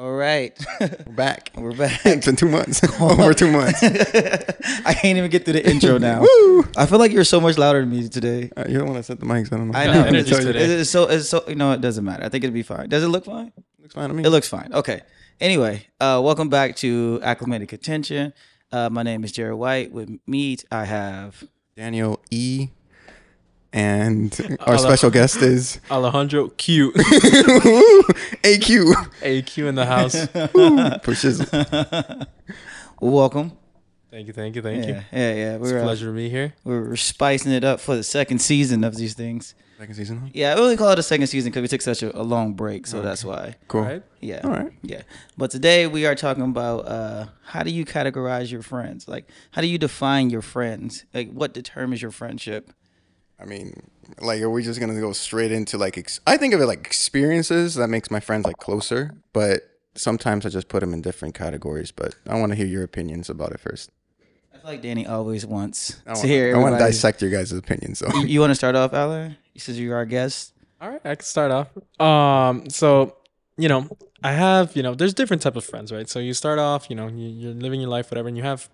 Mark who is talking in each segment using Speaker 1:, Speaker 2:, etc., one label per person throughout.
Speaker 1: All right.
Speaker 2: We're back.
Speaker 1: We're back.
Speaker 2: It's been two months. Over two months.
Speaker 1: I can't even get through the intro now.
Speaker 2: Woo!
Speaker 1: I feel like you're so much louder than me today.
Speaker 2: Uh, you're the one that set the mics. I don't know.
Speaker 1: I
Speaker 3: Got
Speaker 1: know. It's,
Speaker 3: today.
Speaker 1: it's so it's so you know it doesn't matter. I think it'll be fine. Does it look fine?
Speaker 2: Looks fine to me.
Speaker 1: It looks fine. Okay. Anyway, uh, welcome back to Acclimated Contention. Uh, my name is Jarrett White. With me, I have
Speaker 2: Daniel E. And our
Speaker 3: Hello.
Speaker 2: special guest is
Speaker 3: Alejandro Q.
Speaker 2: AQ.
Speaker 3: AQ in the house.
Speaker 2: Pushes.
Speaker 1: welcome.
Speaker 3: Thank you, thank you, thank
Speaker 1: yeah,
Speaker 3: you.
Speaker 1: yeah, yeah.
Speaker 3: It's a
Speaker 1: We're uh,
Speaker 3: pleasure to be here.
Speaker 1: we're spicing it up for the second season of these things.
Speaker 2: Second season. huh?
Speaker 1: Yeah, I only call it a second season because we took such a, a long break, so that's why.
Speaker 2: Cool.
Speaker 3: Right?
Speaker 1: Yeah.
Speaker 2: All right.
Speaker 1: Yeah. But today we are talking about uh, how do you categorize your friends? Like, how do you define your friends? Like, what determines your friendship?
Speaker 2: I mean, like, are we just gonna go straight into like? Ex- I think of it like experiences that makes my friends like closer, but sometimes I just put them in different categories. But I want to hear your opinions about it first.
Speaker 1: I feel like Danny always wants
Speaker 2: I
Speaker 1: to
Speaker 2: want,
Speaker 1: hear.
Speaker 2: I want to dissect your guys' opinions. So
Speaker 1: You, you want to start off, Alan? Since you're our guest.
Speaker 3: All right, I can start off. Um, so you know, I have you know, there's different type of friends, right? So you start off, you know, you, you're living your life, whatever, and you have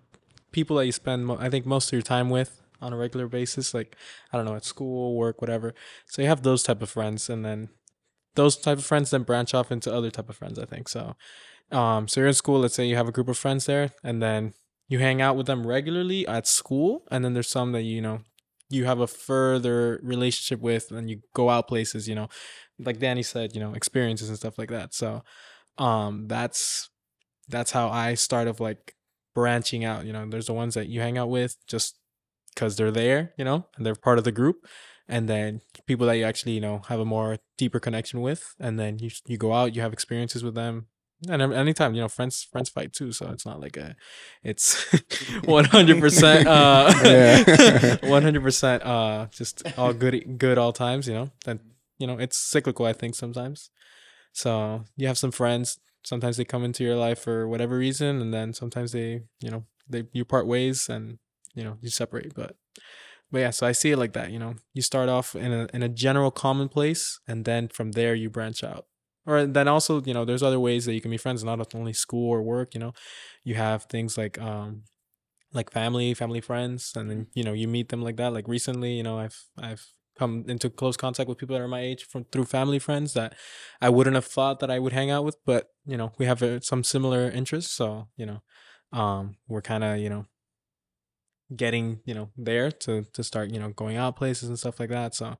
Speaker 3: people that you spend, I think, most of your time with on a regular basis, like I don't know, at school, work, whatever. So you have those type of friends, and then those type of friends then branch off into other type of friends. I think so. Um, so you're in school. Let's say you have a group of friends there, and then you hang out with them regularly at school, and then there's some that you know you have a further relationship with and you go out places you know like danny said you know experiences and stuff like that so um that's that's how i start of like branching out you know there's the ones that you hang out with just because they're there you know and they're part of the group and then people that you actually you know have a more deeper connection with and then you you go out you have experiences with them and anytime you know friends friends fight too so it's not like a it's 100% uh 100% uh just all good good all times you know then you know it's cyclical i think sometimes. So you have some friends sometimes they come into your life for whatever reason and then sometimes they you know they you part ways and you know you separate but but yeah so i see it like that you know you start off in a in a general commonplace and then from there you branch out. Or then also you know there's other ways that you can be friends not only school or work you know you have things like um like family family friends and then you know you meet them like that. Like recently you know i've i've come into close contact with people that are my age from through family friends that i wouldn't have thought that i would hang out with but you know we have uh, some similar interests so you know um we're kind of you know getting you know there to to start you know going out places and stuff like that. So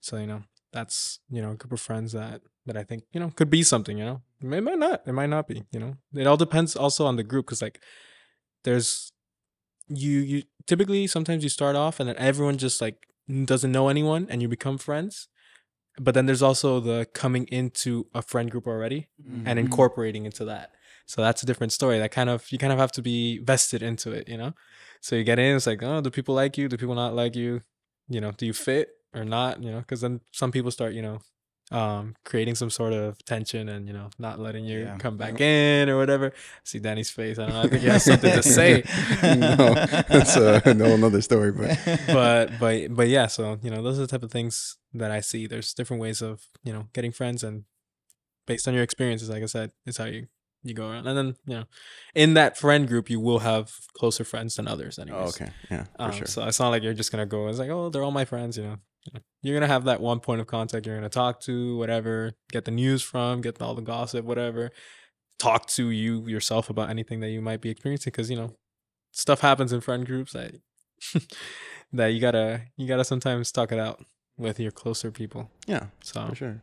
Speaker 3: so you know that's you know a group of friends that that i think you know could be something you know? It might not it might not be you know? It all depends also on the group because like there's you you typically sometimes you start off and then everyone just like doesn't know anyone and you become friends but then there's also the coming into a friend group already and
Speaker 1: Mhm.
Speaker 3: incorporating into that so that's a different story that kind of you kind of have to be vested into it you know? So you get in it's like oh do people like you? Do people not like you? You know do you fit or not? You know because then some people start you know um creating some sort of tension and you know not letting you
Speaker 1: Yeah.
Speaker 3: come back in or whatever. See danny's face i don't know i think he has something to say.
Speaker 2: No, that's a whole another story. But
Speaker 3: but but but yeah so you know those are the type of things that i see. There's different ways of you know getting friends and based on your experiences like i said is how you you go around and then you know in that friend group you will have closer friends than others anyways.
Speaker 2: oh, okay, yeah, for
Speaker 3: um,
Speaker 2: sure.
Speaker 3: so it's not like you're just gonna go it's like oh they're all my friends you know? You know, you're gonna have that one point of contact you're gonna talk to whatever get the news from get all the gossip whatever talk to you yourself about anything that you might be experiencing because you know stuff happens in friend groups that that you gotta you gotta sometimes talk it out with your closer people
Speaker 2: yeah,
Speaker 3: so
Speaker 2: for sure.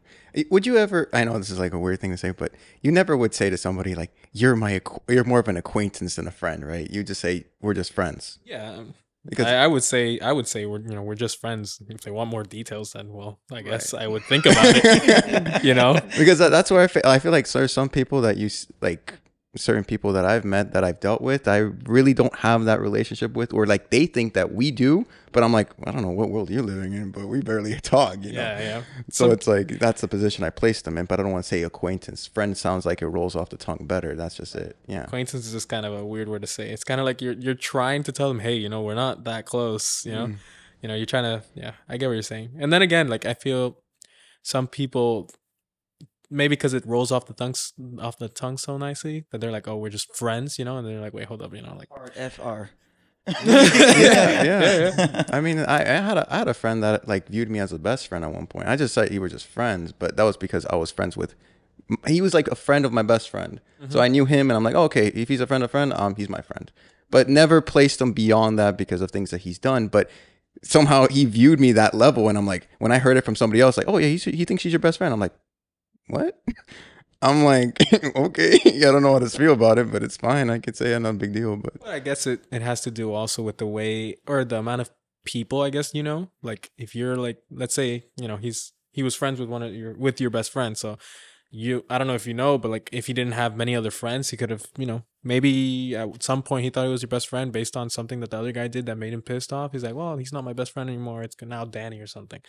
Speaker 2: Would you ever? I know this is like a weird thing to say, but you never would say to somebody like, "You're my, you're more of an acquaintance than a friend," right? You just say, "We're just friends."
Speaker 3: yeah um,
Speaker 2: Because
Speaker 3: I, I would say I would say we're you know we're just friends. If they want more details, then well, I guess I would think about it. you know,
Speaker 2: because that's where I feel, I feel like there's some people that you like certain people that I've met that I've dealt with I really don't have that relationship with or like they think that we do but I'm like I don't know what world you're living in but we barely talk you know
Speaker 3: yeah, yeah.
Speaker 2: so
Speaker 3: Some-
Speaker 2: it's like that's the position I placed them in but I don't want to say acquaintance friend sounds like it rolls off the tongue better that's just it yeah
Speaker 3: acquaintance is just kind of a weird word to say. It's kind of like you're you're trying to tell them, hey, you know, we're not that close. You know,
Speaker 2: Mm.
Speaker 3: you know, you're trying to. Yeah, I get what you're saying. And then again, like I feel some people maybe because it rolls off the tongue off the tongue so nicely that they're like, oh, we're just friends, you know, and they're like, wait, hold up, you know, like
Speaker 1: FR.
Speaker 2: yeah, yeah. I mean, I, I had a I had a friend that like viewed me as a best friend at one point. I just said you were just friends, but that was because I was friends with. He was like a friend of my best friend, so I knew him, and I'm like, oh, okay, if he's a friend of friend, um, he's my friend. But never placed him beyond that because of things that he's done. But somehow he viewed me that level, and I'm like, when I heard it from somebody else, like, oh yeah, he he thinks he's your best friend. I'm like, what? I'm like, okay, I don't know how to feel about it, but it's fine. I could say I'm not a big deal, but
Speaker 3: But I guess it, it has to do also with the way or the amount of people, I guess, you know, like if you're like, let's say, you know, he's, he was friends with one of your, with your best friend. So you, I don't know if you know, but like if he didn't have many other friends, he could have, you know, maybe at some point he thought he was your best friend based on something that the other guy did that made him pissed off. He's like, well, he's not my best friend anymore. It's now Danny or something,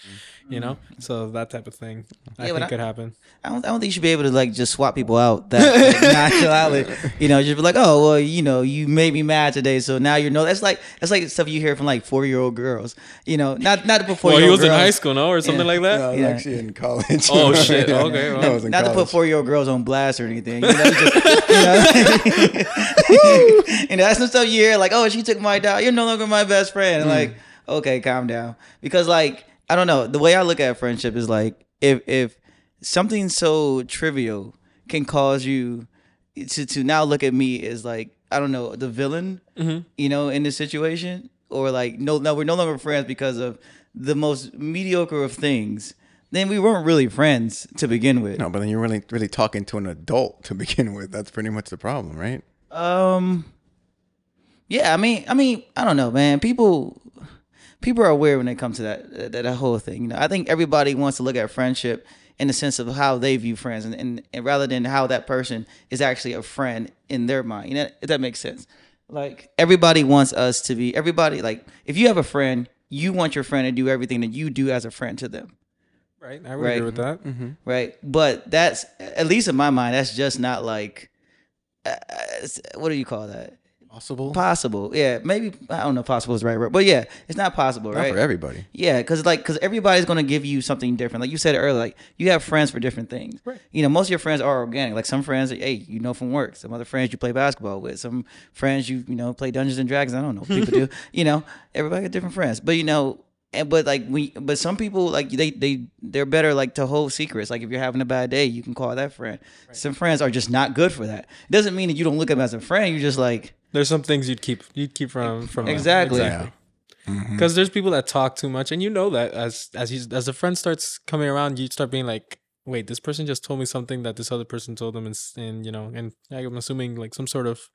Speaker 3: you know? Mm-hmm. So that type of thing I
Speaker 1: Yeah, but
Speaker 3: think
Speaker 1: I-
Speaker 3: could happen.
Speaker 1: I don't, I don't think you should be able to like just swap people out that like, nonchalantly. You know, just be like, oh well, you know, you made me mad today, so now you know. That's like that's like stuff you hear from like four year old girls. You know, not not before.
Speaker 3: Well, he was in high school, no, or something like that.
Speaker 2: I was
Speaker 1: Yeah.
Speaker 2: actually in college.
Speaker 3: Oh, shit. Okay, well.
Speaker 2: I was in
Speaker 1: not to put four year old girls on blast or anything. You know, just, you know, know, that's some stuff you hear like, oh, she took my dog. You're no longer my best friend.
Speaker 2: Hmm.
Speaker 1: Like, okay, calm down. Because like, I don't know. The way I look at friendship is like, if if something so trivial can cause you to to now look at me as like, I don't know, the villain,
Speaker 3: Mm-hmm.
Speaker 1: you know, in this situation, or like, no, no, we're no longer friends because of the most mediocre of things. Then we weren't really friends to begin with.
Speaker 2: No, but then you're really really talking to an adult to begin with. That's pretty much the problem, right?
Speaker 1: Um. Yeah, I mean, I mean, I don't know, man. People, people are weird when it comes to that, that that whole thing. You know, I think everybody wants to look at friendship in the sense of how they view friends, and, and, and rather than how that person is actually a friend in their mind. You know, if that makes sense. Like everybody wants us to be. Everybody like if you have a friend, you want your friend to do everything that you do as a friend to them.
Speaker 3: Right. I would
Speaker 1: Right.
Speaker 3: agree with that.
Speaker 1: right? But that's at least in my mind, that's just not like uh, what do you call that?
Speaker 2: Possible.
Speaker 1: Possible, yeah. Maybe I don't know. if Possible is the right word, but yeah, it's not possible,
Speaker 2: Not
Speaker 1: right?
Speaker 2: for everybody.
Speaker 1: Yeah, because like because everybody's gonna give you something different. Like you said earlier, like you have friends for different things.
Speaker 3: Right.
Speaker 1: You know, most of your friends are organic. Like some friends, hey, you know from work. Some other friends you play basketball with. Some friends you you know play Dungeons and Dragons. I don't know. what People do. You know, everybody got different friends. But you know, and but like we, but some people like they they they're better like to hold secrets. Like if you're having a bad day, you can call that friend. Some friends are just not good for that. it Doesn't mean that you don't look at them as a friend. You're just like
Speaker 3: There's some things you'd keep you'd keep from from them.
Speaker 1: Exactly.
Speaker 3: exactly. Mm-hmm. Because there's people that talk too much, and you know that as as you as a friend starts coming around, you start being like, wait, this person just told me something that this other person told them, and, and you know, and I'm assuming like some sort of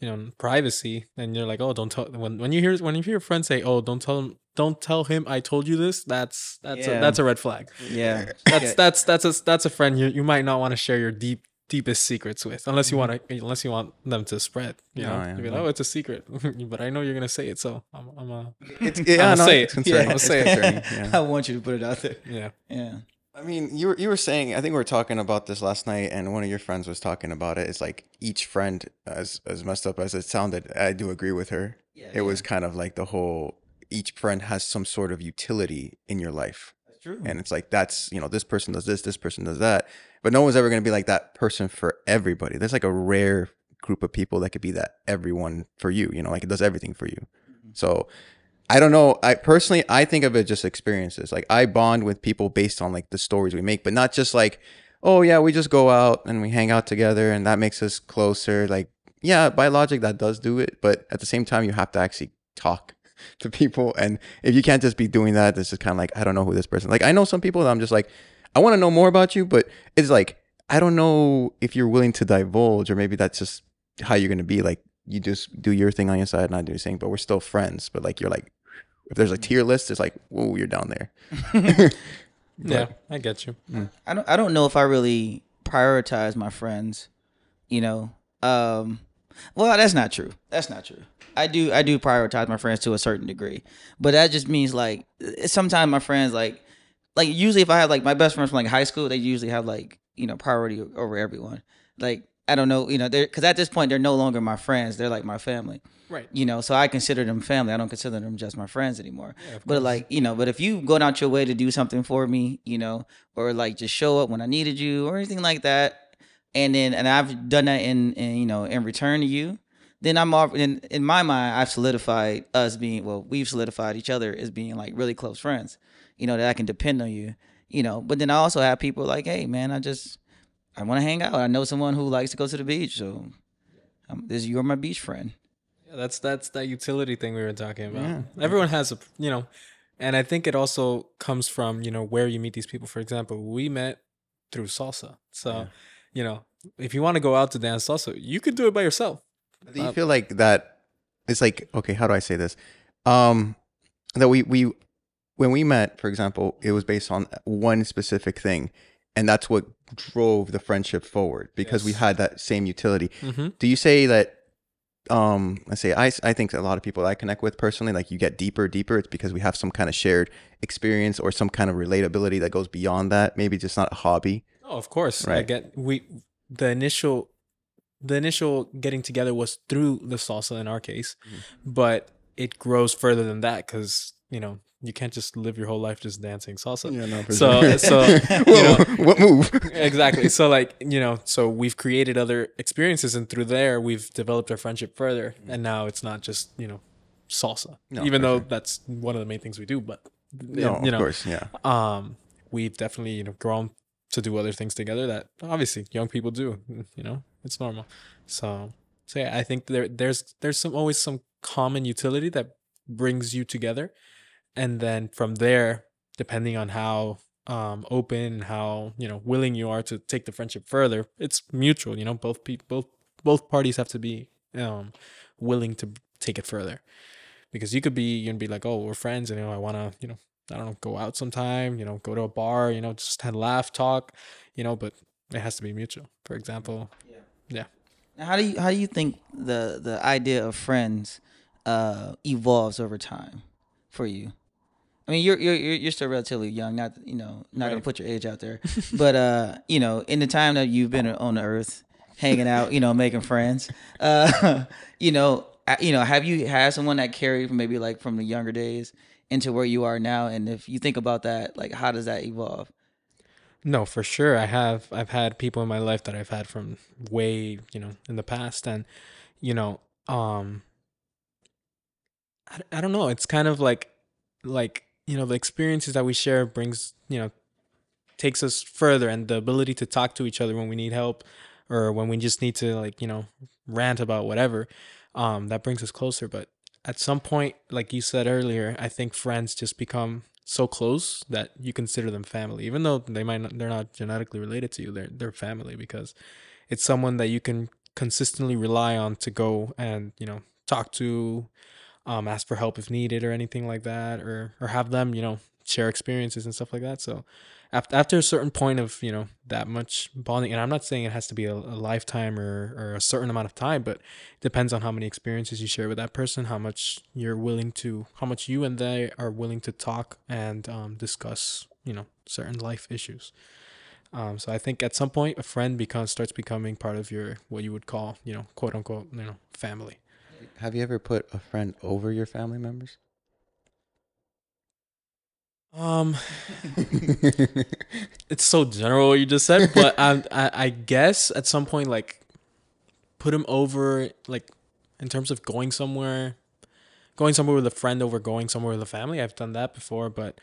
Speaker 3: you know privacy, and you're like, oh, don't tell when when you hear when you hear your friend say, oh, don't tell him, don't tell him I told you this. That's that's
Speaker 1: Yeah.
Speaker 3: a, that's a red flag.
Speaker 1: yeah.
Speaker 3: That's that's that's a that's a friend you you might not want to share your deep deepest secrets with unless you mm-hmm. want to unless you want them to spread you
Speaker 2: Yeah,
Speaker 3: know
Speaker 2: yeah,
Speaker 3: You'd be
Speaker 2: yeah.
Speaker 3: like, oh it's a secret but i know you're gonna say it so i'm, I'm a
Speaker 2: It's,
Speaker 3: I'm gonna
Speaker 2: no,
Speaker 3: say it.
Speaker 2: concerning.
Speaker 3: Yeah, I'll say it.
Speaker 2: yeah.
Speaker 1: I want you to put it out there.
Speaker 3: yeah
Speaker 1: Yeah.
Speaker 2: I mean, you were you were saying I think we were talking about this last night, and one of your friends was talking about it. It's like each friend, as as messed up as it sounded, I do agree with her.
Speaker 1: Yeah,
Speaker 2: it was kind of like the whole each friend has some sort of utility in your life,
Speaker 1: That's true.
Speaker 2: and it's like that's you know this person does this, this person does that, but no one's ever going to be like that person for everybody. There's like a rare group of people that could be that everyone for you. You know, like it does everything for you. Mm-hmm. So I don't know. I personally, I think of it just experiences. Like I bond with people based on like the stories we make, but not just like, oh yeah, we just go out and we hang out together and that makes us closer. Like, yeah, by logic that does do it, but at the same time, you have to actually talk to people. And if you can't just be doing that, this is kind of like I don't know who this person. Like I know some people that I'm just like, I want to know more about you, but it's like I don't know if you're willing to divulge, or maybe that's just how you're gonna be. Like you just do your thing on your side, and I do same, but we're still friends. But like you're like, if there's a tier list, it's like, whoa, you're down there.
Speaker 3: yeah i get you
Speaker 1: I don't I don't know if I really prioritize my friends, you know. Um well, that's not true. That's not true. I do I do prioritize my friends to a certain degree. But that just means like sometimes my friends like like usually if I have like my best friends from like high school, they usually have like, you know, priority over everyone. Like I don't know, you know, they're because at this point they're no longer my friends. They're like my family.
Speaker 3: Right.
Speaker 1: You know, so I consider them family. I don't consider them just my friends anymore.
Speaker 3: Yeah,
Speaker 1: But like, you know, but if you go out your way to do something for me, you know, or like just show up when I needed you or anything like that, and then and I've done that in, in you know, in return to you, then I'm off in in my mind I've solidified us being well, we've solidified each other as being like really close friends. You know, that I can depend on you. You know, but then I also have people like, hey man, I just I want to hang out. I know someone who likes to go to the beach, so um, this you're my beach friend.
Speaker 3: Yeah, that's that's that utility thing we were talking about.
Speaker 2: Yeah.
Speaker 3: Everyone has a you know, and I think it also comes from you know where you meet these people. For example, we met through salsa, so
Speaker 2: Yeah.
Speaker 3: you know if you want to go out to dance salsa, you could do it by yourself.
Speaker 2: Do you
Speaker 3: Uh,
Speaker 2: feel like that? It's like okay, how do I say this? Um, that we we when we met, for example, it was based on one specific thing, and that's what drove the friendship forward because we had that same utility.
Speaker 3: Mm-hmm.
Speaker 2: Do you say that? Um, I say I I think a lot of people I connect with personally, like you get deeper, deeper. It's because we have some kind of shared experience or some kind of relatability that goes beyond that. Maybe just not a hobby.
Speaker 3: Oh, of course. I
Speaker 2: Right.
Speaker 3: get we the initial the initial getting together was through the salsa in our case, but it grows further than that because you know you can't just live your whole life just dancing salsa.
Speaker 2: Yeah, no,
Speaker 3: So-
Speaker 2: sure.
Speaker 3: so, you know-
Speaker 2: what move?
Speaker 3: exactly. So like you know, so we've created other experiences, and through there we've developed our friendship further. And now it's not just you know salsa,
Speaker 2: No,
Speaker 3: even though
Speaker 2: sure.
Speaker 3: that's one of the main things we do. But
Speaker 2: No,
Speaker 3: you
Speaker 2: of
Speaker 3: know,
Speaker 2: course, yeah.
Speaker 3: um, we've definitely you know grown to do other things together that obviously young people do. You know, it's normal. So so yeah, I think there there's there's some always some common utility that brings you together, and then from there, depending on how um open how you know willing you are to take the friendship further, it's mutual. You know, both people both both parties have to be um willing to take it further because you could be you can be like oh we're friends and you know i want to you know i don't know go out sometime you know go to a bar you know just have laugh talk you know but it has to be mutual for example yeah.
Speaker 1: Now, how do you how do you think the the idea of friends uh, evolves over time for you? I mean, you're you're you're still relatively young. Not you know not gonna put your age out there, but uh, you know, in the time that you've been on the earth, hanging out, you know, making friends, uh, you know, you know, have you had someone that carried from maybe like from the younger days into where you are now? And if you think about that, like, how does that evolve?
Speaker 3: no for sure i have i've had people in my life that i've had from way you know in the past and you know um I, I don't know it's kind of like like you know the experiences that we share brings you know takes us further and the ability to talk to each other when we need help or when we just need to like you know rant about whatever um that brings us closer. But at some point like you said earlier i think friends just become so close that you consider them family even though they might not they're not genetically related to you. They're they're family because it's someone that you can consistently rely on to go and you know talk to um ask for help if needed or anything like that or or have them you know share experiences and stuff like that. So after after a certain point of you know that much bonding and i'm not saying it has to be a, a lifetime or or a certain amount of time but it depends on how many experiences you share with that person how much you're willing to how much you and they are willing to talk and um, discuss you know certain life issues. Um, so i think at some point a friend becomes starts becoming part of your what you would call you know quote unquote you know family
Speaker 2: Have you ever put a friend over your family members?
Speaker 3: um it's so general what you just said, but I, I I guess at some point like put him over like in terms of going somewhere, going somewhere with a friend over going somewhere with a family. I've done that before, but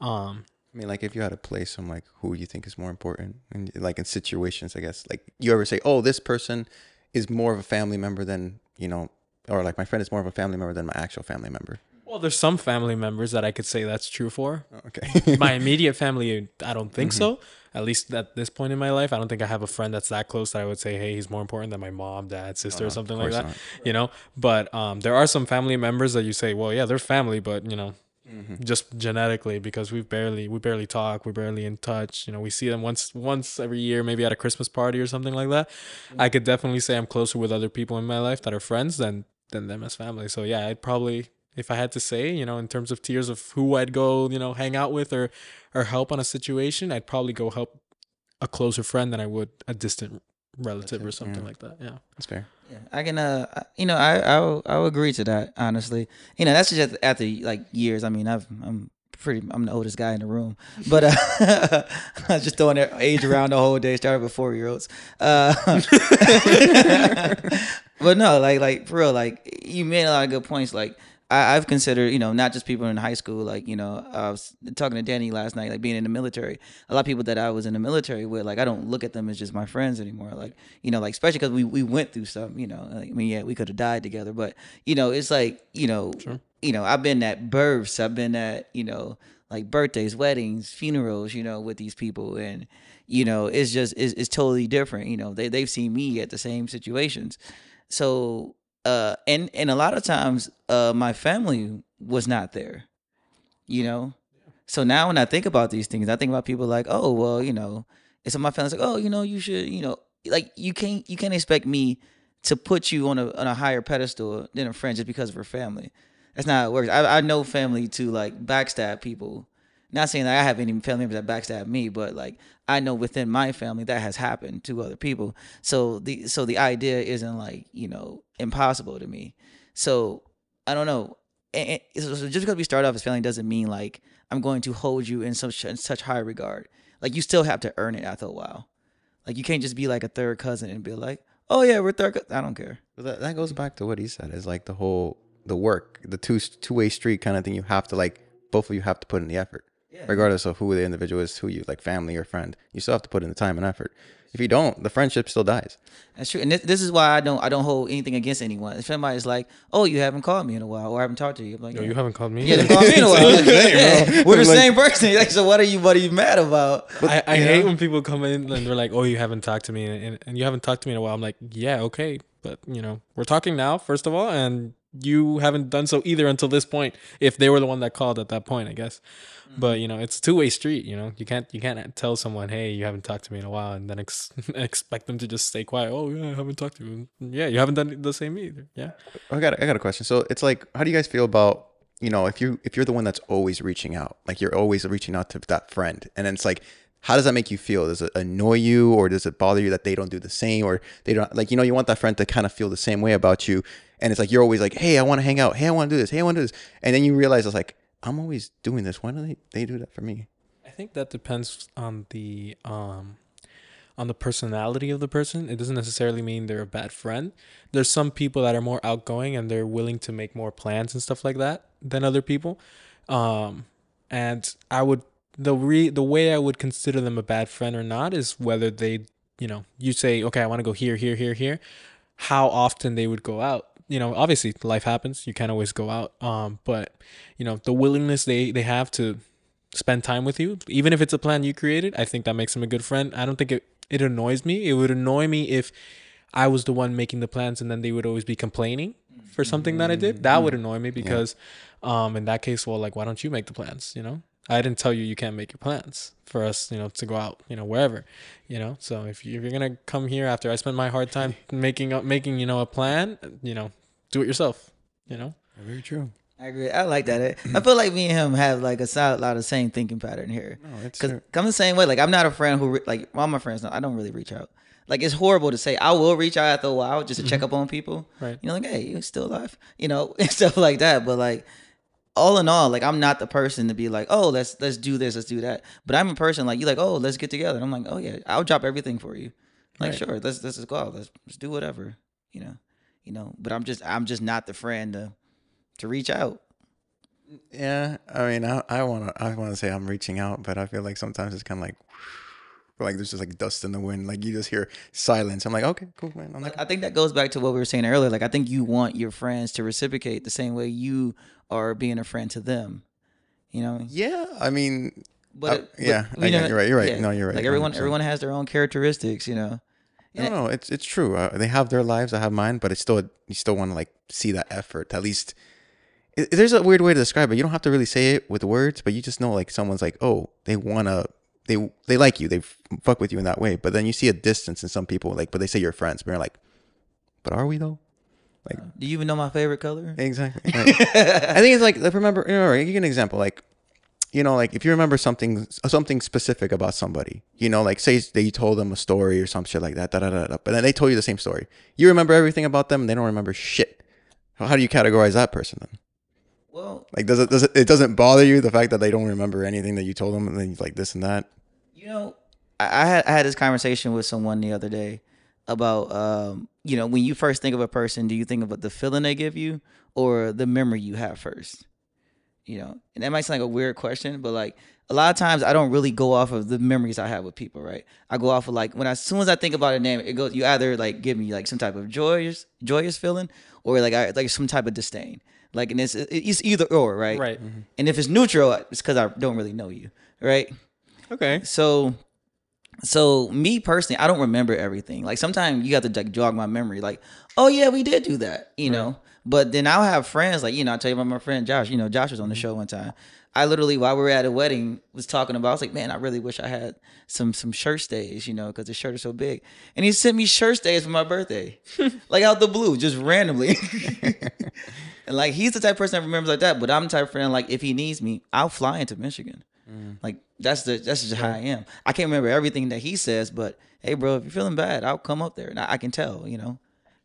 Speaker 3: um
Speaker 2: I mean, like if you had to place some like who you think is more important, and like in situations, I guess, like you ever say, "Oh, this person is more of a family member than you know," or like my friend is more of a family member than my actual family member.
Speaker 3: well, there's some family members that I could say that's true for.
Speaker 2: Okay.
Speaker 3: My immediate family, I don't think
Speaker 2: Mhm.
Speaker 3: so. At least at this point in my life, I don't think I have a friend that's that close that I would say, "Hey, he's more important than my mom, dad, sister, or something like that."
Speaker 2: not.
Speaker 3: You know, but um, there are some family members that you say, "Well, yeah, they're family," but you know,
Speaker 2: Mhm.
Speaker 3: just genetically because we barely we barely talk we're barely in touch you know we see them once once every year maybe at a christmas party or something like that i could definitely say i'm closer with other people in my life that are friends than than them as family so yeah i'd probably if i had to say you know in terms of tiers of who i'd go you know hang out with or or help on a situation i'd probably go help a closer friend than i would a distant relative or something like that. Yeah.
Speaker 2: That's fair.
Speaker 1: Yeah, I can. Uh, you know, I I will, I will agree to that. Honestly, you know, that's just after like years. I mean, I've I'm pretty. I'm the oldest guy in the room, but uh, I was just throwing their age around the whole day. Started with four year olds. Uh, but no, like like for real, like you made a lot of good points. Like I, I've considered, you know, not just people in high school. Like you know, I was talking to Danny last night. Like being in the military, a lot of people that I was in the military with, like I don't look at them as just my friends anymore. Like you know, like especially because we we went through stuff. You know, like, I mean, yeah, we could have died together, but you know, it's like you know, you know, I've been at births, I've been at you know, like birthdays, weddings, funerals. You know, with these people and. You know, it's just it's, it's totally different. You know, they they've seen me at the same situations, so uh and and a lot of times uh my family was not there you know? So now when i think about these things i think about people like oh well you know and so my family's like oh you know you should you know like you can't you can't expect me to put you on a on a higher pedestal than a friend just because of her family. That's not how it works. I, I know family to like backstab people not saying that I have any family members that backstab me, but like I know within my family that has happened to other people. So the so the idea isn't like you know impossible to me. So I don't know. And, and so just because we start off as family doesn't mean like I'm going to hold you in such in such high regard. Like you still have to earn it after a while. Like you can't just be like a third cousin and be like, oh yeah, we're third. Co-. I don't care.
Speaker 2: That, that goes back to what he said is like the whole the work, the two two way street kind of thing. You have to like both of you have to put in the effort, regardless of who the individual is, who you like, family or friend. You still have to put in the time and effort. If you don't, the friendship still dies.
Speaker 1: That's true, and this, this is why I don't I don't hold anything against anyone. If somebody's like, "Oh, you haven't called me in a while, or I haven't talked to you," I'm like,
Speaker 3: No,
Speaker 1: "Yeah,
Speaker 3: you haven't called me.
Speaker 1: you haven't called me in a while."
Speaker 2: That's what I'm saying, bro.
Speaker 1: Yeah, We're the
Speaker 2: Like-
Speaker 1: same person. Like, so what are you? What are you mad about?
Speaker 3: I, I hate
Speaker 1: know?
Speaker 3: when people come in and they're like, "Oh, you haven't talked to me, and, and you haven't talked to me in a while." I'm like, "Yeah, okay, but you know, we're talking now, first of all, and you haven't done so either until this point. If they were the one that called at that point, I guess. Mm-hmm. But you know, it's a two way street. You know, you can't you can't tell someone, "Hey, you haven't talked to me in a while," and then ex- expect them to just stay quiet. Oh yeah, I haven't talked to you. Yeah, you haven't done the same either. Yeah.
Speaker 2: I got I got a question. So it's like, how do you guys feel about you know if you if you're the one that's always reaching out, like you're always reaching out to that friend, and then it's like, how does that make you feel? Does it annoy you, or does it bother you that they don't do the same, or they don't like you know you want that friend to kind of feel the same way about you, and it's like you're always like, hey, I want to hang out, hey, I want to do this, hey, I want to do this, and then you realize it's like I'm always doing this. Why don't they they do that for me?
Speaker 3: I think that depends on the um on the personality of the person. It doesn't necessarily mean they're a bad friend. There's some people that are more outgoing and they're willing to make more plans and stuff like that than other people. Um and I would the re the way I would consider them a bad friend or not is whether they, you know, you say, "Okay, I want to go here, here, here, here." How often they would go out you know obviously life happens. You can't always go out. Um but you know the willingness they they have to spend time with you even if it's a plan you created i think that makes them a good friend. I don't think it it annoys me. It would annoy me if i was the one making the plans and then they would always be complaining for something that i did. That would annoy me because um in that case well like why don't you make the plans you know? I didn't tell you you can't make your plans for us you know to go out you know wherever you know? So if, you, if you're gonna come here after i spent my hard time making up making you know a plan you know do it yourself you know
Speaker 2: Very true.
Speaker 1: I agree. I like that. I feel like me and him have like a solid lot of same thinking pattern here.
Speaker 2: No, it's
Speaker 1: Cause
Speaker 2: true.
Speaker 1: I'm the same way. Like I'm not a friend who re- like all my friends know I don't really reach out. Like it's horrible to say I will reach out after a while just to check mm-hmm. up on people.
Speaker 3: Right.
Speaker 1: You know, like hey, you still alive? You know, and stuff like that. But like all in all, like I'm not the person to be like, oh, let's let's do this, let's do that. But I'm a person like you, like oh, let's get together. And I'm like, oh yeah, I'll drop everything for you. Like
Speaker 3: Right.
Speaker 1: sure, let's let's just go out. Let's, let's do whatever. You know, you know. But I'm just I'm just not the friend to to reach out.
Speaker 2: Yeah, I mean, I I want to I want to say I'm reaching out, but I feel like sometimes it's kind of like like there's just like dust in the wind. Like you just hear silence. I'm like, okay, cool, man. I'm
Speaker 1: Like I think that goes back to what we were saying earlier. Like I think you want your friends to reciprocate the same way you are being a friend to them. You know,
Speaker 2: yeah. I mean,
Speaker 1: but, but,
Speaker 2: yeah,
Speaker 1: you know,
Speaker 2: you're right, you're right. No, you're right,
Speaker 1: Like everyone,
Speaker 2: 100%.
Speaker 1: everyone has their own characteristics. You know,
Speaker 2: no, no, it's it's true. Uh, they have their lives. I have mine, but it's still you still want to like see that effort. At least it, there's a weird way to describe it. You don't have to really say it with words, but you just know like someone's like, oh, they wanna. They, they like you. They f- fuck with you in that way. But then you see a distance in some people, like, but they say you're friends. But you're like, but are we though?
Speaker 1: Like, do you even know my favorite color?
Speaker 2: Exactly. I think it's like remember. You know, give you an example. Like, you know, like if you remember something something specific about somebody, you know, like say they told them a story or some shit like that, da da da da, but then they told you the same story. You remember everything about them, and they don't remember shit. How do you categorize that person then?
Speaker 1: Well,
Speaker 2: Like, does it does it, it doesn't bother you the fact that they don't remember anything that you told them, and then like this and that?
Speaker 1: You know, I, I had I had this conversation with someone the other day about um, you know, when you first think of a person, do you think about the feeling they give you or the memory you have first? You know, and that might sound like a weird question, but like a lot of times I don't really go off of the memories I have with people, right? I go off of like when I, as soon as I think about a name, it goes you either like give me like some type of joyous joyous feeling or like I like some type of disdain. Like and it's it's either or, right?
Speaker 3: Right. Mm-hmm.
Speaker 1: And if it's neutral, it's because I don't really know you, right?
Speaker 3: Okay.
Speaker 1: So, so me personally, I don't remember everything. Like sometimes you have to like jog my memory. Like, oh yeah, we did do that, you know. But then I'll have friends like you know I tell you about my friend Josh. You know, Josh was on the mm-hmm. show one time. I literally while we were at a wedding was talking about. I was like, man, I really wish I had some some shirt stays, you know, because the shirt is so big. And he sent me shirt stays for my birthday, like out the blue, just randomly. and like he's the type of person that remembers like that. But I'm the type of friend like if he needs me, I'll fly into Michigan. Mm. Like that's the that's just how I am. I can't remember everything that he says, but hey, bro, if you're feeling bad, I'll come up there and I, I can tell, you know.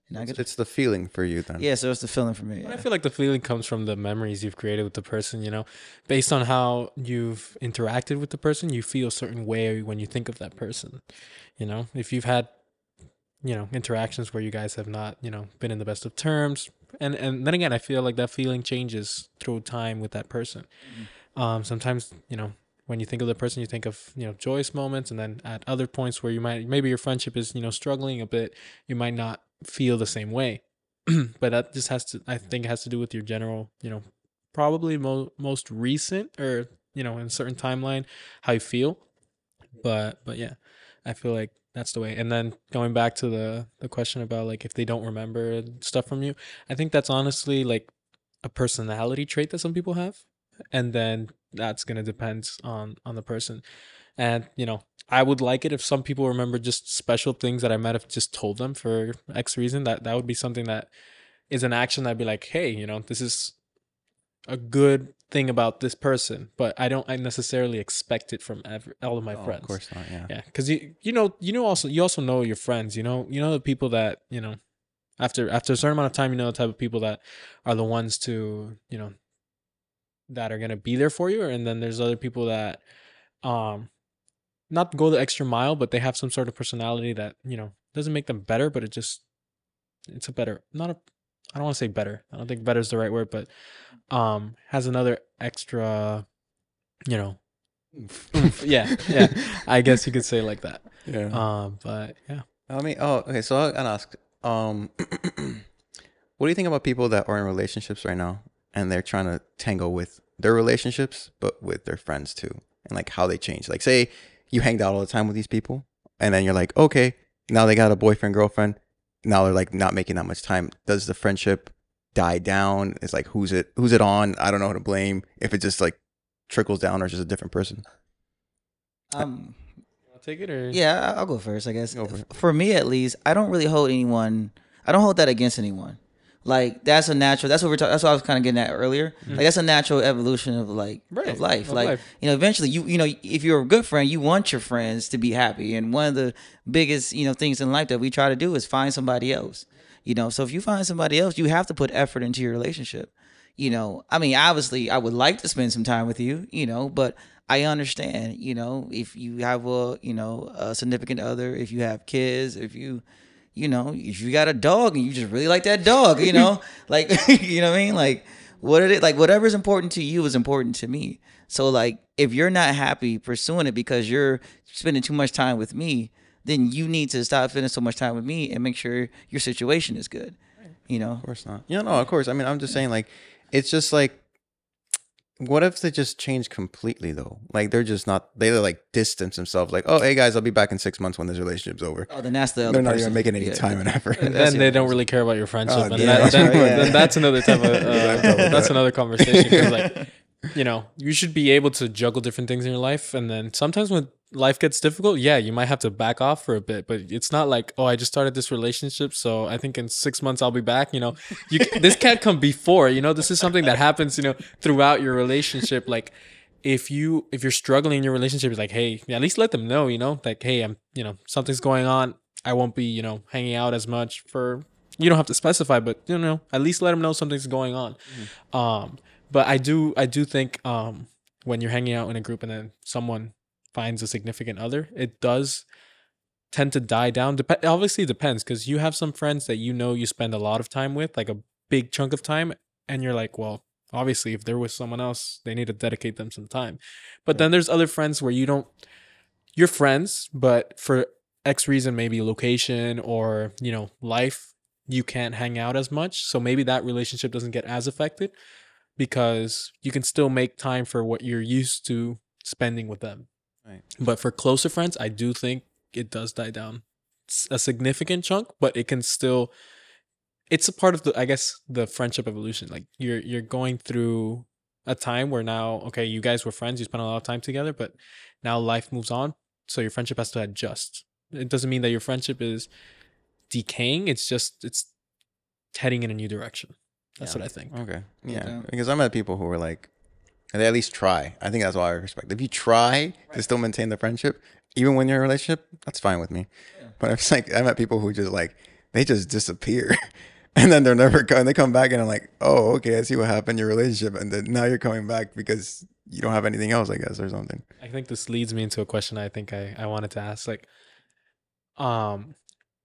Speaker 1: And I get
Speaker 2: It's the feeling for you then.
Speaker 1: yeah, so it's the feeling for me.
Speaker 3: I feel like the feeling comes from the memories you've created with the person, you know, based on how you've interacted with the person, you feel a certain way when you think of that person. You know, if you've had, you know, interactions where you guys have not, you know, been in the best of terms. And and then again, I feel like that feeling changes through time with that person. Um, sometimes, you know, when you think of the person, you think of, you know, joyous moments. And then at other points where you might, maybe your friendship is, you know, struggling a bit, you might not feel the same way. but that just has to, I think it has to do with your general, you know, probably mo- most recent or, you know, in a certain timeline, how you feel. But, but yeah, I feel like that's the way. And then going back to the, the question about like if they don't remember stuff from you, I think that's honestly like a personality trait that some people have and then that's going to depend on on the person and you know i would like it if some people remember just special things that i might have just told them for x reason that that would be something that is an action that'd be like hey you know this is a good thing about this person but i don't i necessarily expect it from every, all of my
Speaker 2: Oh,
Speaker 3: friends
Speaker 2: of course not. Yeah.
Speaker 3: yeah because you you know you know also you also know your friends you know you know the people that you know after after a certain amount of time you know the type of people that are the ones to you know that are going to be there for you and then there's other people that um not go the extra mile but they have some sort of personality that you know doesn't make them better but it just it's a better not a i don't want to say better i don't think better is the right word but um has another extra you know oomph. yeah yeah i guess you could say like that
Speaker 2: yeah.
Speaker 3: um but yeah
Speaker 2: I mean, oh, okay. So I'll I'll ask, um, what do you think about people that are in relationships right now and they're trying to tangle with their relationships, but with their friends too, and like how they change? Like, say you hanged out all the time with these people, and then you're like, okay, now they got a boyfriend, girlfriend. Now they're like not making that much time. Does the friendship die down? It's like who's it? Who's it on? I don't know who to blame. If it just like trickles down or it's just a different person.
Speaker 1: Um,
Speaker 3: i'll take it or
Speaker 1: yeah, I- I'll go first, I guess.
Speaker 2: For.
Speaker 1: For me, at least, I don't really hold anyone. I don't hold that against anyone. Like that's a natural. That's what we're talking. That's what I was kind of getting at earlier. Mm-hmm. Like that's a natural evolution of like
Speaker 3: Right,
Speaker 1: of life.
Speaker 3: of
Speaker 1: like
Speaker 3: life.
Speaker 1: you know, eventually you you know if you're a good friend, you want your friends to be happy. And one of the biggest you know things in life that we try to do is find somebody else. You know, so if you find somebody else, you have to put effort into your relationship. You know, I mean, obviously, I would like to spend some time with you. You know, but I understand. You know, if you have a you know a significant other, if you have kids, if you you know, if you got a dog and you just really like that dog, you know, like you know what I mean? Like what it like whatever's important to you is important to me. So like if you're not happy pursuing it because you're spending too much time with me, then you need to stop spending so much time with me and make sure your situation is good. You know?
Speaker 2: Of course not. Yeah, no, of course. I mean, I'm just saying, like, it's just like, what if they just change completely though? Like, they're just not. They like distance themselves. Like, oh, hey guys, I'll be back in six months when this relationship's over.
Speaker 1: Oh, then that's the other
Speaker 2: They're not
Speaker 1: person.
Speaker 2: even making any
Speaker 1: Yeah.
Speaker 2: time and effort.
Speaker 3: and
Speaker 1: That's
Speaker 3: then
Speaker 1: the
Speaker 3: they
Speaker 1: other
Speaker 3: don't really care about your friendship,
Speaker 2: Oh,
Speaker 3: and
Speaker 2: yeah,
Speaker 3: that,
Speaker 2: that's
Speaker 3: then,
Speaker 1: right, yeah.
Speaker 3: then that's another type of uh,
Speaker 2: Yeah.
Speaker 3: that's another conversation. 'cause, like, you know, you should be able to juggle different things in your life, and then sometimes when life gets difficult, yeah, you might have to back off for a bit. But it's not like, oh, I just started this relationship, so I think in six months I'll be back. You know, you this can't come before. You know, this is something that happens. You know, throughout your relationship, like. if you if you're struggling in your relationship, it's like, hey, at least let them know, you know, like, hey, I'm, you know, something's going on. I won't be, you know, hanging out as much for. You don't have to specify, but you know, at least let them know something's going on. Um, but I do, I do think, um, when you're hanging out in a group and then someone finds a significant other, it does tend to die down. Dep- obviously, it depends because you have some friends that you know you spend a lot of time with, like a big chunk of time, and you're like, well, obviously, if they're with someone else, they need to dedicate them some time. But then there's other friends where you don't, you're friends, but for X reason, maybe location or, you know, life, you can't hang out as much. So maybe that relationship doesn't get as affected because you can still make time for what you're used to spending with them.
Speaker 2: Right.
Speaker 3: But for closer friends, I do think it does die down a significant chunk, but it can still it's a part of the I guess the friendship evolution. Like you're you're going through a time where now okay, you guys were friends, you spent a lot of time together, but now life moves on, so your friendship has to adjust. It doesn't mean that your friendship is decaying, it's just it's heading in a new direction. That's
Speaker 2: Yeah.
Speaker 3: what I think.
Speaker 2: Okay. Yeah.
Speaker 1: Okay.
Speaker 2: Because I met people who were like, and they at least try. I think that's what I respect. If you try to still maintain the friendship, even when you're in a relationship, that's fine with me. But it's like I met people who just like they just disappear. And then they're never coming. They come back and I'm like, oh, okay, I see what happened in your relationship. And then now you're coming back because you don't have anything else, I guess, or something.
Speaker 3: I think this leads me into a question I think I, I wanted to ask. Like, um,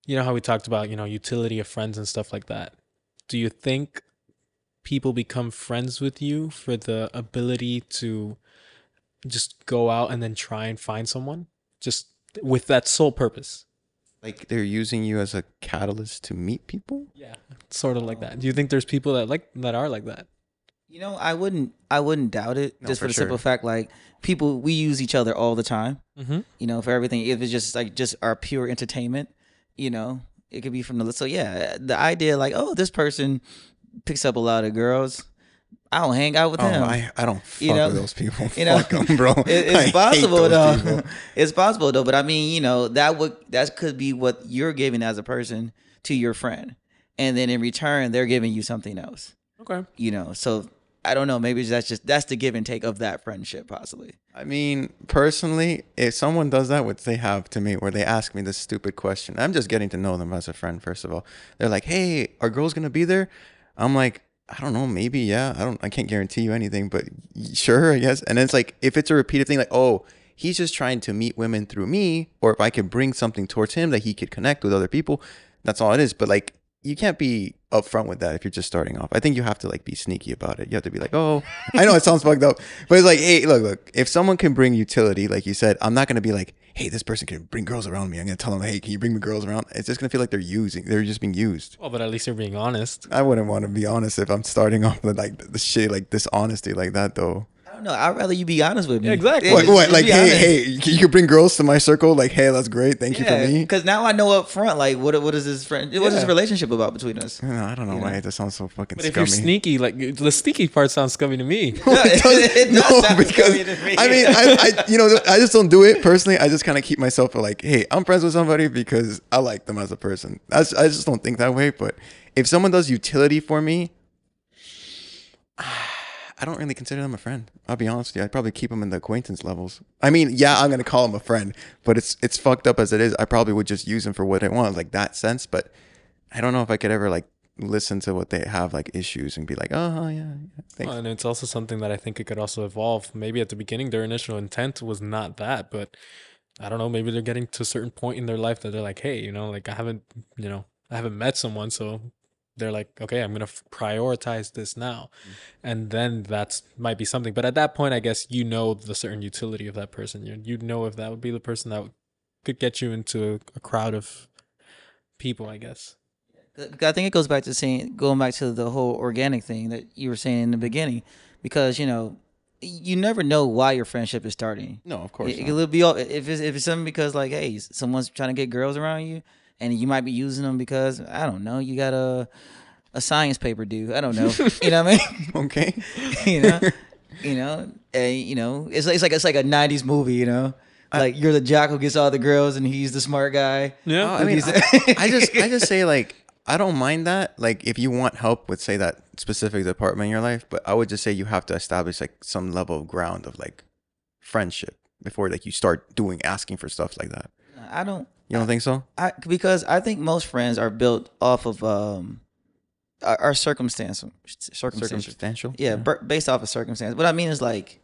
Speaker 3: you know how we talked about, you know, utility of friends and stuff like that. Do you think people become friends with you for the ability to just go out and then try and find someone? Just with that sole purpose.
Speaker 2: Like they're using you as a catalyst to meet people.
Speaker 3: Yeah. Sort of like that. Do you think there's people that like that are like that?
Speaker 1: You know, I wouldn't I wouldn't doubt it
Speaker 2: No,
Speaker 1: just for,
Speaker 2: for
Speaker 1: the simple fact like people we use each other all the time.
Speaker 3: Mm-hmm.
Speaker 1: You know, for everything if it's just like just our pure entertainment, you know, it could be from the so yeah, the idea like, oh, this person picks up a lot of girls. I don't hang out with
Speaker 2: Oh,
Speaker 1: him.
Speaker 2: I, I don't fuck
Speaker 1: You know-
Speaker 2: with those people.
Speaker 1: you know,
Speaker 2: fuck them, bro.
Speaker 1: It-
Speaker 2: I
Speaker 1: it's
Speaker 2: hate
Speaker 1: possible though. it's possible though, but I mean, you know, that would that could be what you're giving as a person to your friend, and then in return, they're giving you something else.
Speaker 3: Okay.
Speaker 1: You know, so I don't know. Maybe that's just that's the give and take of that friendship, possibly.
Speaker 2: I mean, personally, if someone does that, what they have to me, where they ask me this stupid question, I'm just getting to know them as a friend. First of all, they're like, "Hey, are girls gonna be there?" I'm like, "I don't know, maybe, yeah. I don't, I can't guarantee you anything, but sure, I guess." And it's like, if it's a repeated thing, like, "Oh, he's just trying to meet women through me," or if I could bring something towards him that he could connect with other people, that's all it is. But like, you can't be upfront with that if you're just starting off. I think you have to like be sneaky about it. You have to be like, oh, I know it sounds fucked up, but it's like, hey, look, look. If someone can bring utility, like you said, I'm not gonna be like, hey, this person can bring girls around me. I'm gonna tell them, hey, can you bring me girls around? It's just gonna feel like they're using, they're just being used.
Speaker 3: Well, but at least you're being honest.
Speaker 2: I wouldn't want to be honest if I'm starting off with like the shit, like dishonesty like that, though.
Speaker 1: I don't know. I'd rather you be honest with me.
Speaker 3: Yeah, exactly.
Speaker 1: Yeah,
Speaker 2: What?
Speaker 1: just-
Speaker 2: what?
Speaker 1: just
Speaker 2: Like, hey,
Speaker 1: honest.
Speaker 2: hey, you can bring girls to my circle. Like, hey, that's great. Thank you for me.
Speaker 1: Because now I know up front, like, what what is this friend? What's this relationship about between us?
Speaker 2: No, I don't know
Speaker 1: You
Speaker 2: why
Speaker 1: know?
Speaker 2: that sounds so fucking
Speaker 3: But if
Speaker 2: scummy.
Speaker 3: you're sneaky, like the sneaky part sounds scummy to me.
Speaker 1: it does- it does sound scummy me.
Speaker 2: I mean, I, I, you know, I just don't do it personally. I just kind of keep myself like, hey, I'm friends with somebody because I like them as a person. That's, I just don't think that way. But if someone does utility for me, I don't really consider them a friend. I'll be honest with you. I'd probably keep them in the acquaintance levels. I mean, yeah, I'm gonna call them a friend, but it's it's fucked up as it is. I probably would just use them for what I want, like that sense. But I don't know if I could ever like listen to what they have like issues and be like, oh yeah, yeah thanks.
Speaker 3: And it's also something that I think it could also evolve. Maybe at the beginning, their initial intent was not that, but I don't know. Maybe they're getting to a certain point in their life that they're like, hey, you know, like I haven't, you know, I haven't met someone, so they're like, okay, I'm gonna f- prioritize this now, mm. and then that's might be something. But at that point, I guess you know the certain utility of that person. You you know if that would be the person that would, could get you into a crowd of people. I guess.
Speaker 1: I think it goes back to saying, going back to the whole organic thing that you were saying in the beginning, because you know, you never know why your friendship is starting.
Speaker 2: no, of course.
Speaker 1: It,
Speaker 2: not.
Speaker 1: it could be all if it's if it's something because like, hey, someone's trying to get girls around you, and you might be using them because I don't know, you got a a science paper due. I don't know, you know what I mean?
Speaker 2: okay.
Speaker 1: you know, you know, and, you know, it's like it's like it's like a '90s movie, you know. Like you're the jock who gets all the girls, and he's the smart guy.
Speaker 3: Yeah.
Speaker 2: Oh, I mean, I, I just I just say like I don't mind that. Like if you want help with say that specific department in your life, but I would just say you have to establish like some level of ground of like friendship before like you start doing asking for stuff like that.
Speaker 1: I don't.
Speaker 2: You don't think so?
Speaker 1: I because I think most friends are built off of um, our, our circumstance, circumstances.
Speaker 2: Circumstantial.
Speaker 1: Yeah, bur- based off of circumstance. What I mean is like,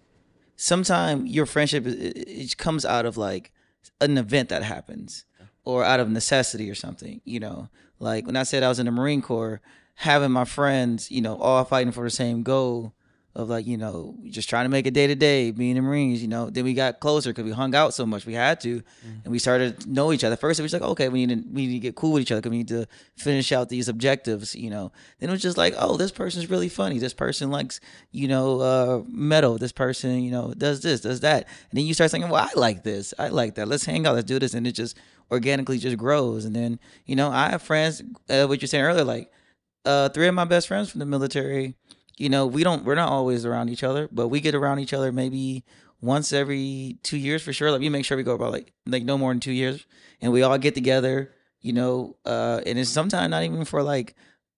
Speaker 1: sometimes your friendship it it comes out of like an event that happens, or out of necessity or something. You know, like when I said I was in the Marine Corps, having my friends, you know, all fighting for the same goal of like you know just trying to make it day to day being in marines you know then we got closer because we hung out so much we had to and we started to know each other. First it was like okay we need to we need to get cool with each other because we need to finish out these objectives you know. Then it was just like oh this person's really funny. This person likes you know uh metal. This person you know does this does that. And then you start thinking well i like this. I like that. Let's hang out. Let's do this. And it just organically just grows. And then you know i have friends uh, what you're saying earlier like uh three of my best friends from the military you know, we don't we're not always around each other, but we get around each other maybe once every two years for sure. Like we make sure we go about like like no more than two years, and we all get together. You know, uh, and it's sometimes not even for like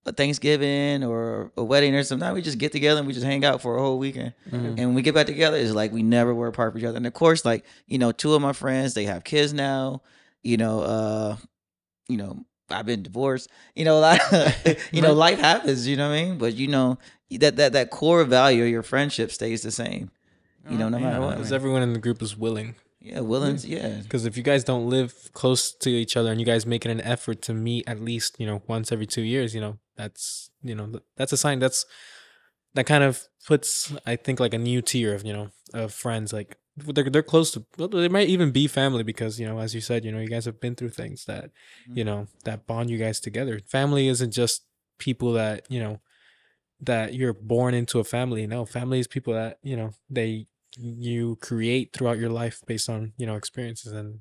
Speaker 1: a Thanksgiving or a wedding or something. We just get together and we just hang out for a whole weekend. And when we get back together, it's like we never were apart from each other. And of course, like you know, two of my friends they have kids now. You know, uh, you know, I've been divorced. You know, lot. you know, life happens. You know what I mean? But you know that that that core value of your friendship stays the same. You know, oh, no matter what.
Speaker 3: Because everyone in the group is willing.
Speaker 1: Yeah, willing. Yeah,
Speaker 3: Because if you guys don't live close to each other and you guys making an effort to meet at least you know once every two years, you know that's you know that's a sign. That's that kind of puts I think like a new tier of you know of friends like they're they're close to well, they might even be family because you know as you said you know you guys have been through things that you know that bond you guys together. Family isn't just people that you know that you're born into a family. No, family is people that you know they you create throughout your life based on you know experiences and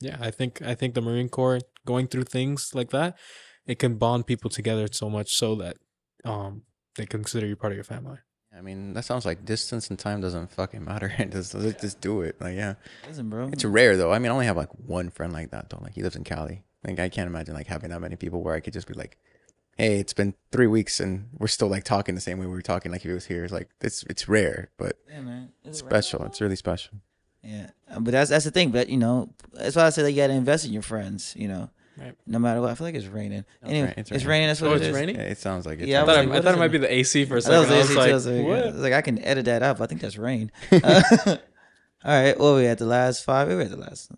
Speaker 3: yeah i think i think the marine corps going through things like that it can bond people together so much so that um they consider you part of your family
Speaker 2: I mean, that sounds like distance and time doesn't fucking matter. just just do it. Like, yeah,
Speaker 1: listen, bro.
Speaker 2: it's rare though. I mean, I only have like one friend like that though. Like, he lives in Cali. Like, I can't imagine like having that many people where I could just be like, "Hey, it's been three weeks and we're still like talking the same way we were talking like if it was here." It's like it's it's rare, but
Speaker 1: yeah, man. It's
Speaker 2: special. It's really special.
Speaker 1: Yeah, but that's that's the thing. But you know, that's why I say that you got to invest in your friends. You know,
Speaker 3: Right.
Speaker 1: no matter what. I feel like it's raining. anyway,
Speaker 2: right,
Speaker 1: it's,
Speaker 2: it's
Speaker 1: raining.
Speaker 2: raining.
Speaker 1: That's what
Speaker 3: Oh,
Speaker 1: it
Speaker 3: it's
Speaker 1: is.
Speaker 3: raining?
Speaker 2: Yeah, it sounds like it.
Speaker 1: Yeah,
Speaker 3: i
Speaker 1: I
Speaker 3: thought,
Speaker 1: was like,
Speaker 3: I
Speaker 1: what
Speaker 3: thought
Speaker 1: is
Speaker 3: it might be the ac for a
Speaker 1: I
Speaker 3: second
Speaker 1: was,
Speaker 3: i was like,
Speaker 1: I was like,
Speaker 3: what?
Speaker 1: I was like, I can edit that up. I think that's rain. Uh, all right. Well, we had the last five. We were at the last.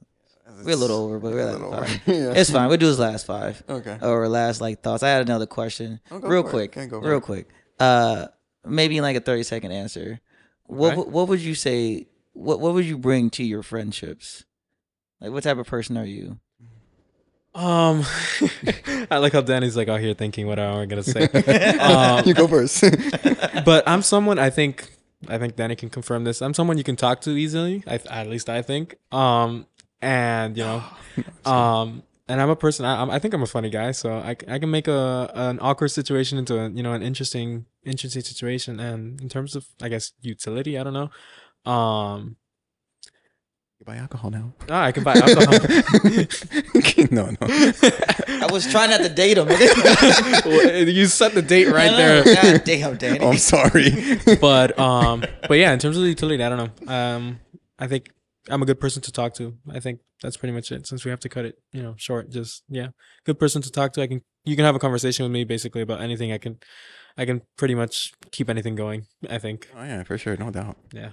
Speaker 1: We're a little over, but we're at the five.
Speaker 2: yeah.
Speaker 1: It's fine. We'll do his last five.
Speaker 2: Okay.
Speaker 1: Or last like thoughts. I had another question.
Speaker 2: Oh, go
Speaker 1: real
Speaker 2: for it.
Speaker 1: quick.
Speaker 2: Okay, go for
Speaker 1: real
Speaker 2: it.
Speaker 1: quick. Uh, maybe in like a thirty second answer. What
Speaker 3: Okay.
Speaker 1: would- what would you say? What what would you bring to your friendships? Like, what type of person are you?
Speaker 3: Um i like how danny's like out here thinking what am i gonna say um,
Speaker 2: you go first.
Speaker 3: but I'm someone I think I think Danny can confirm this. I'm someone you can talk to easily. I, at least I think. Um, and you know, um, and I'm a person. I, I'm- think I'm a funny guy, so I, I can make a an awkward situation into a you know an interesting interesting situation. And in terms of I guess utility, I don't know. Um,
Speaker 2: you buy alcohol now.
Speaker 3: ah, I can buy alcohol.
Speaker 2: no, no.
Speaker 1: I was trying not to date him.
Speaker 3: Well, you set the date right there.
Speaker 1: God damn, Danny.
Speaker 2: Oh, I'm sorry.
Speaker 3: but um but yeah in terms of the utility i don't know um i think i'm a good person to talk to i think that's pretty much it since we have to cut it you know short just yeah good person to talk to i can you can have a conversation with me basically about anything i can i can pretty much keep anything going i think
Speaker 2: oh yeah, for sure, no doubt.
Speaker 3: yeah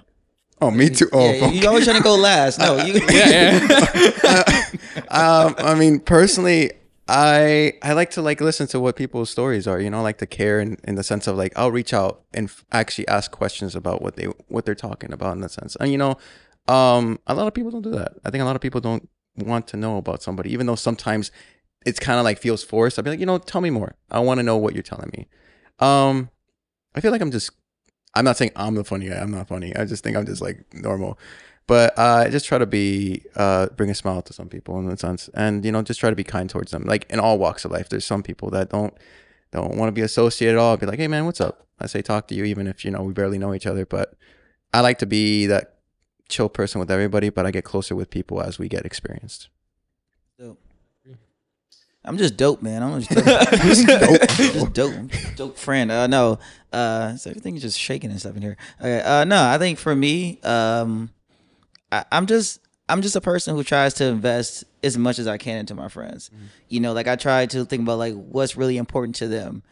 Speaker 2: Oh, me too. Oh,
Speaker 1: yeah, you always trying to go last. No, you.
Speaker 3: yeah
Speaker 2: um, I mean, personally, I I like to like listen to what people's stories are. You know, I like to care in, in the sense of like I'll reach out and f- actually ask questions about what they what they're talking about in that sense. And you know, um, a lot of people don't do that. I think a lot of people don't want to know about somebody, even though sometimes it's kind of like feels forced. I'll be like, you know, tell me more. I want to know what you're telling me. Um, I feel like I'm just. I'm not saying I'm the funny guy. I'm not funny. I just think I'm just like normal. But uh, I just try to be uh, bring a smile to some people in that sense, and you know, just try to be kind towards them. Like in all walks of life, there's some people that don't don't want to be associated at all. I'll be like, hey man, what's up? I say talk to you, even if you know we barely know each other. But I like to be that chill person with everybody, but I get closer with people as we get experienced.
Speaker 1: I'm just dope, man. I'm just dope. just dope. just dope. I'm just dope friend. Uh, no. Uh, so everything's just shaking and stuff in here. Okay. Uh, no, I think for me, um, I, I'm just I'm just a person who tries to invest as much as I can into my friends. You know, like I try to think about like what's really important to them.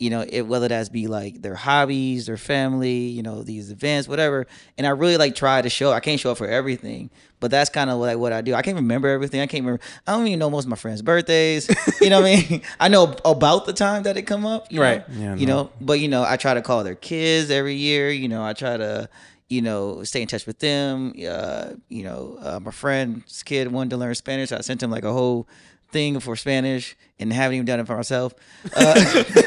Speaker 1: You know, it, whether that's be like their hobbies, their family, you know, these events, whatever. And I really like try to show. I can't show up for everything, but that's kind of like what I do. I can't remember everything. I can't remember. I don't even know most of my friends' birthdays. you know what I mean? I know about the time that it come up. you
Speaker 3: Right.
Speaker 1: know?
Speaker 2: Yeah,
Speaker 1: you
Speaker 2: no.
Speaker 1: know, but you know, I try to call their kids every year. You know, I try to, you know, stay in touch with them. Uh, you know, uh, my friend's kid wanted to learn Spanish. So I sent him like a whole thing for Spanish and haven't even done it for myself. Uh,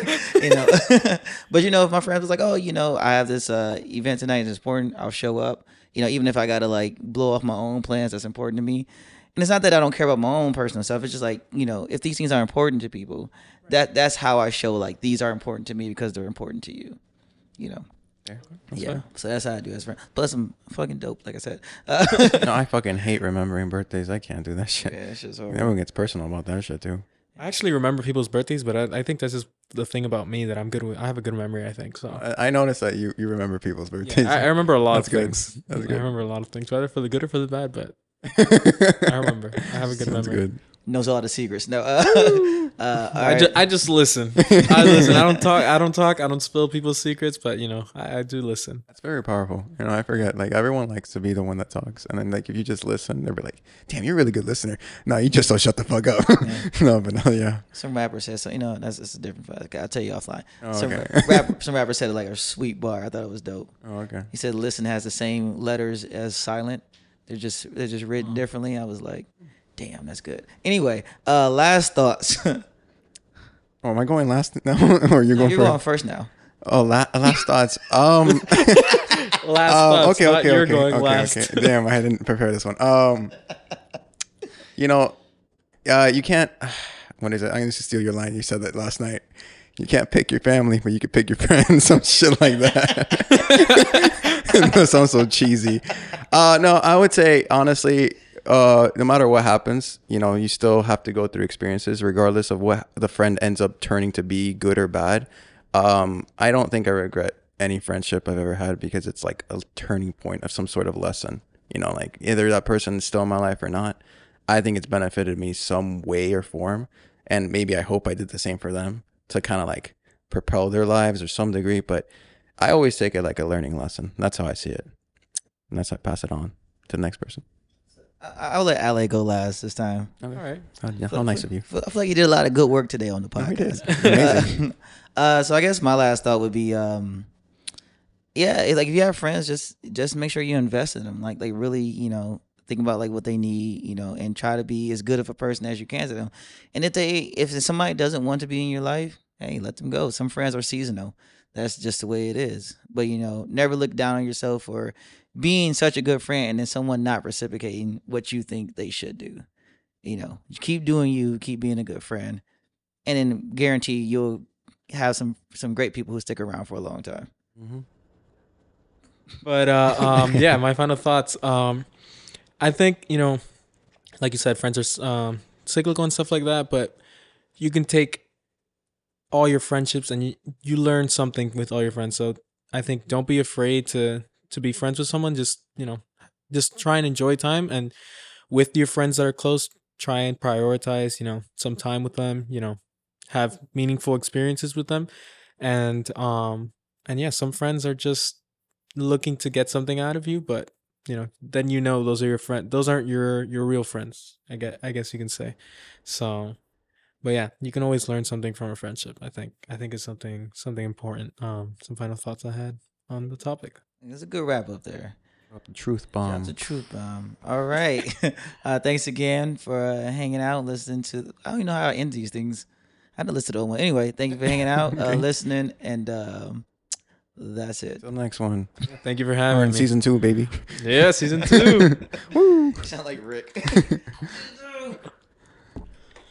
Speaker 1: you know, but you know, if my friend was like, "Oh, you know, I have this uh, event tonight. It's important. I'll show up." You know, even if I gotta like blow off my own plans, that's important to me. And it's not that I don't care about my own personal stuff. It's just like you know, if these things are important to people, that that's how I show like these are important to me because they're important to you. You know. yeah.
Speaker 3: fair.
Speaker 1: So that's how I do as friend. Plus, I'm fucking dope. Like I said. Uh,
Speaker 2: no, I fucking hate remembering birthdays. I can't do that shit.
Speaker 1: yeah, it's just horrible.
Speaker 2: Everyone gets personal about that shit too.
Speaker 3: I actually remember people's birthdays, but I, I think that's just the thing about me that I'm good with. I have a good memory. I think so.
Speaker 2: I, I noticed that you, you remember people's birthdays.
Speaker 3: Yeah, I, I remember a lot
Speaker 2: That's
Speaker 3: of
Speaker 2: good.
Speaker 3: things.
Speaker 2: That's
Speaker 3: I remember a lot of things, whether for the good or for the bad. But I remember. I have a good
Speaker 2: Sounds
Speaker 3: memory.
Speaker 2: good.
Speaker 1: Knows all the secrets. No. Uh, uh, all
Speaker 3: I,
Speaker 1: right.
Speaker 3: just, I just listen. I listen. I don't talk. I don't talk. I don't spill people's secrets, but you know, I, I do listen.
Speaker 2: That's very powerful. You know, I forget. Like everyone likes to be the one that talks, and then like if you just listen, they'll be like, "Damn, you're a really good listener." No, you just don't shut the fuck up. no, but no, yeah.
Speaker 1: some rapper said so. You know, that's, that's a different. fact. I'll tell you offline.
Speaker 2: Oh,
Speaker 1: some
Speaker 2: okay.
Speaker 1: rapper, some rapper said it like a sweet bar. I thought it was dope.
Speaker 2: Oh, okay.
Speaker 1: He said listen has the same letters as silent. They're just they're just written differently. I was like, damn, that's good. Anyway, uh, last thoughts.
Speaker 2: Oh, am I going last now, or you're going
Speaker 1: You're
Speaker 2: first?
Speaker 1: going first now.
Speaker 2: Oh, la- last thoughts. Um.
Speaker 3: Last
Speaker 2: um,
Speaker 3: thoughts,
Speaker 2: okay, okay,
Speaker 3: you're
Speaker 2: okay,
Speaker 3: going
Speaker 2: okay,
Speaker 3: last.
Speaker 2: okay. Damn, I didn't prepare this one. Um. You know, uh, you can't. What is it? I'm going to steal your line. You said that last night. You can't pick your family, but you can pick your friends. Some shit like that. that sounds so cheesy. Uh, no, I would say honestly, uh, no matter what happens, you know, you still have to go through experiences, regardless of what the friend ends up turning to be, good or bad. Um, I don't think I regret any friendship I've ever had because it's like a turning point of some sort of lesson. You know, like either that person is still in my life or not. I think it's benefited me some way or form, and maybe I hope I did the same for them to kind of like propel their lives or some degree. But I always take it like a learning lesson. That's how I see it, and that's how I pass it on to the next person.
Speaker 1: I- I'll let Ale go last this time.
Speaker 3: All right.
Speaker 2: How, yeah, how nice of you.
Speaker 1: I feel I feel like you did a lot of good work today on the podcast.
Speaker 2: Amazing.
Speaker 1: uh, so I guess my last thought would be, um, yeah, it- like if you have friends, just just make sure you invest in them. Like, like really, you know, think about like what they need, you know, and try to be as good of a person as you can to them. And if they, if somebody doesn't want to be in your life, hey, let them go. Some friends are seasonal. That's just the way it is. But you know, never look down on yourself for being such a good friend and then someone not reciprocating what you think they should do. You know, you keep doing you, keep being a good friend, and then guarantee you'll have some some great people who stick around for a long time.
Speaker 2: Mm-hmm.
Speaker 3: But uh, um, yeah, my final thoughts. Um, I think you know, like you said, friends are um, cyclical and stuff like that. But you can take all your friendships and you, you learn something with all your friends. So I think don't be afraid to to be friends with someone. Just you know, just try and enjoy time and with your friends that are close. Try and prioritize you know some time with them. You know, have meaningful experiences with them, and um and yeah, some friends are just looking to get something out of you, but you know, then you know those are your friend. Those aren't your your real friends. I guess I guess you can say. So, but yeah, you can always learn something from a friendship. I think I think it's something something important. Um, some final thoughts I had on the topic.
Speaker 1: It's a good wrap up there.
Speaker 2: Drop the truth
Speaker 1: Shout out
Speaker 2: bomb.
Speaker 1: to Truth Bomb. All right. uh, thanks again for uh, hanging out, listening to. I don't even know how I end these things. I had to listen to the one. Anyway, thank you for hanging out, uh, listening, and um, that's it.
Speaker 2: Till the next one.
Speaker 3: Thank you for
Speaker 2: We're
Speaker 3: having
Speaker 2: in
Speaker 3: me.
Speaker 2: season two, baby.
Speaker 3: yeah, season two.
Speaker 2: Woo.
Speaker 1: sound like Rick.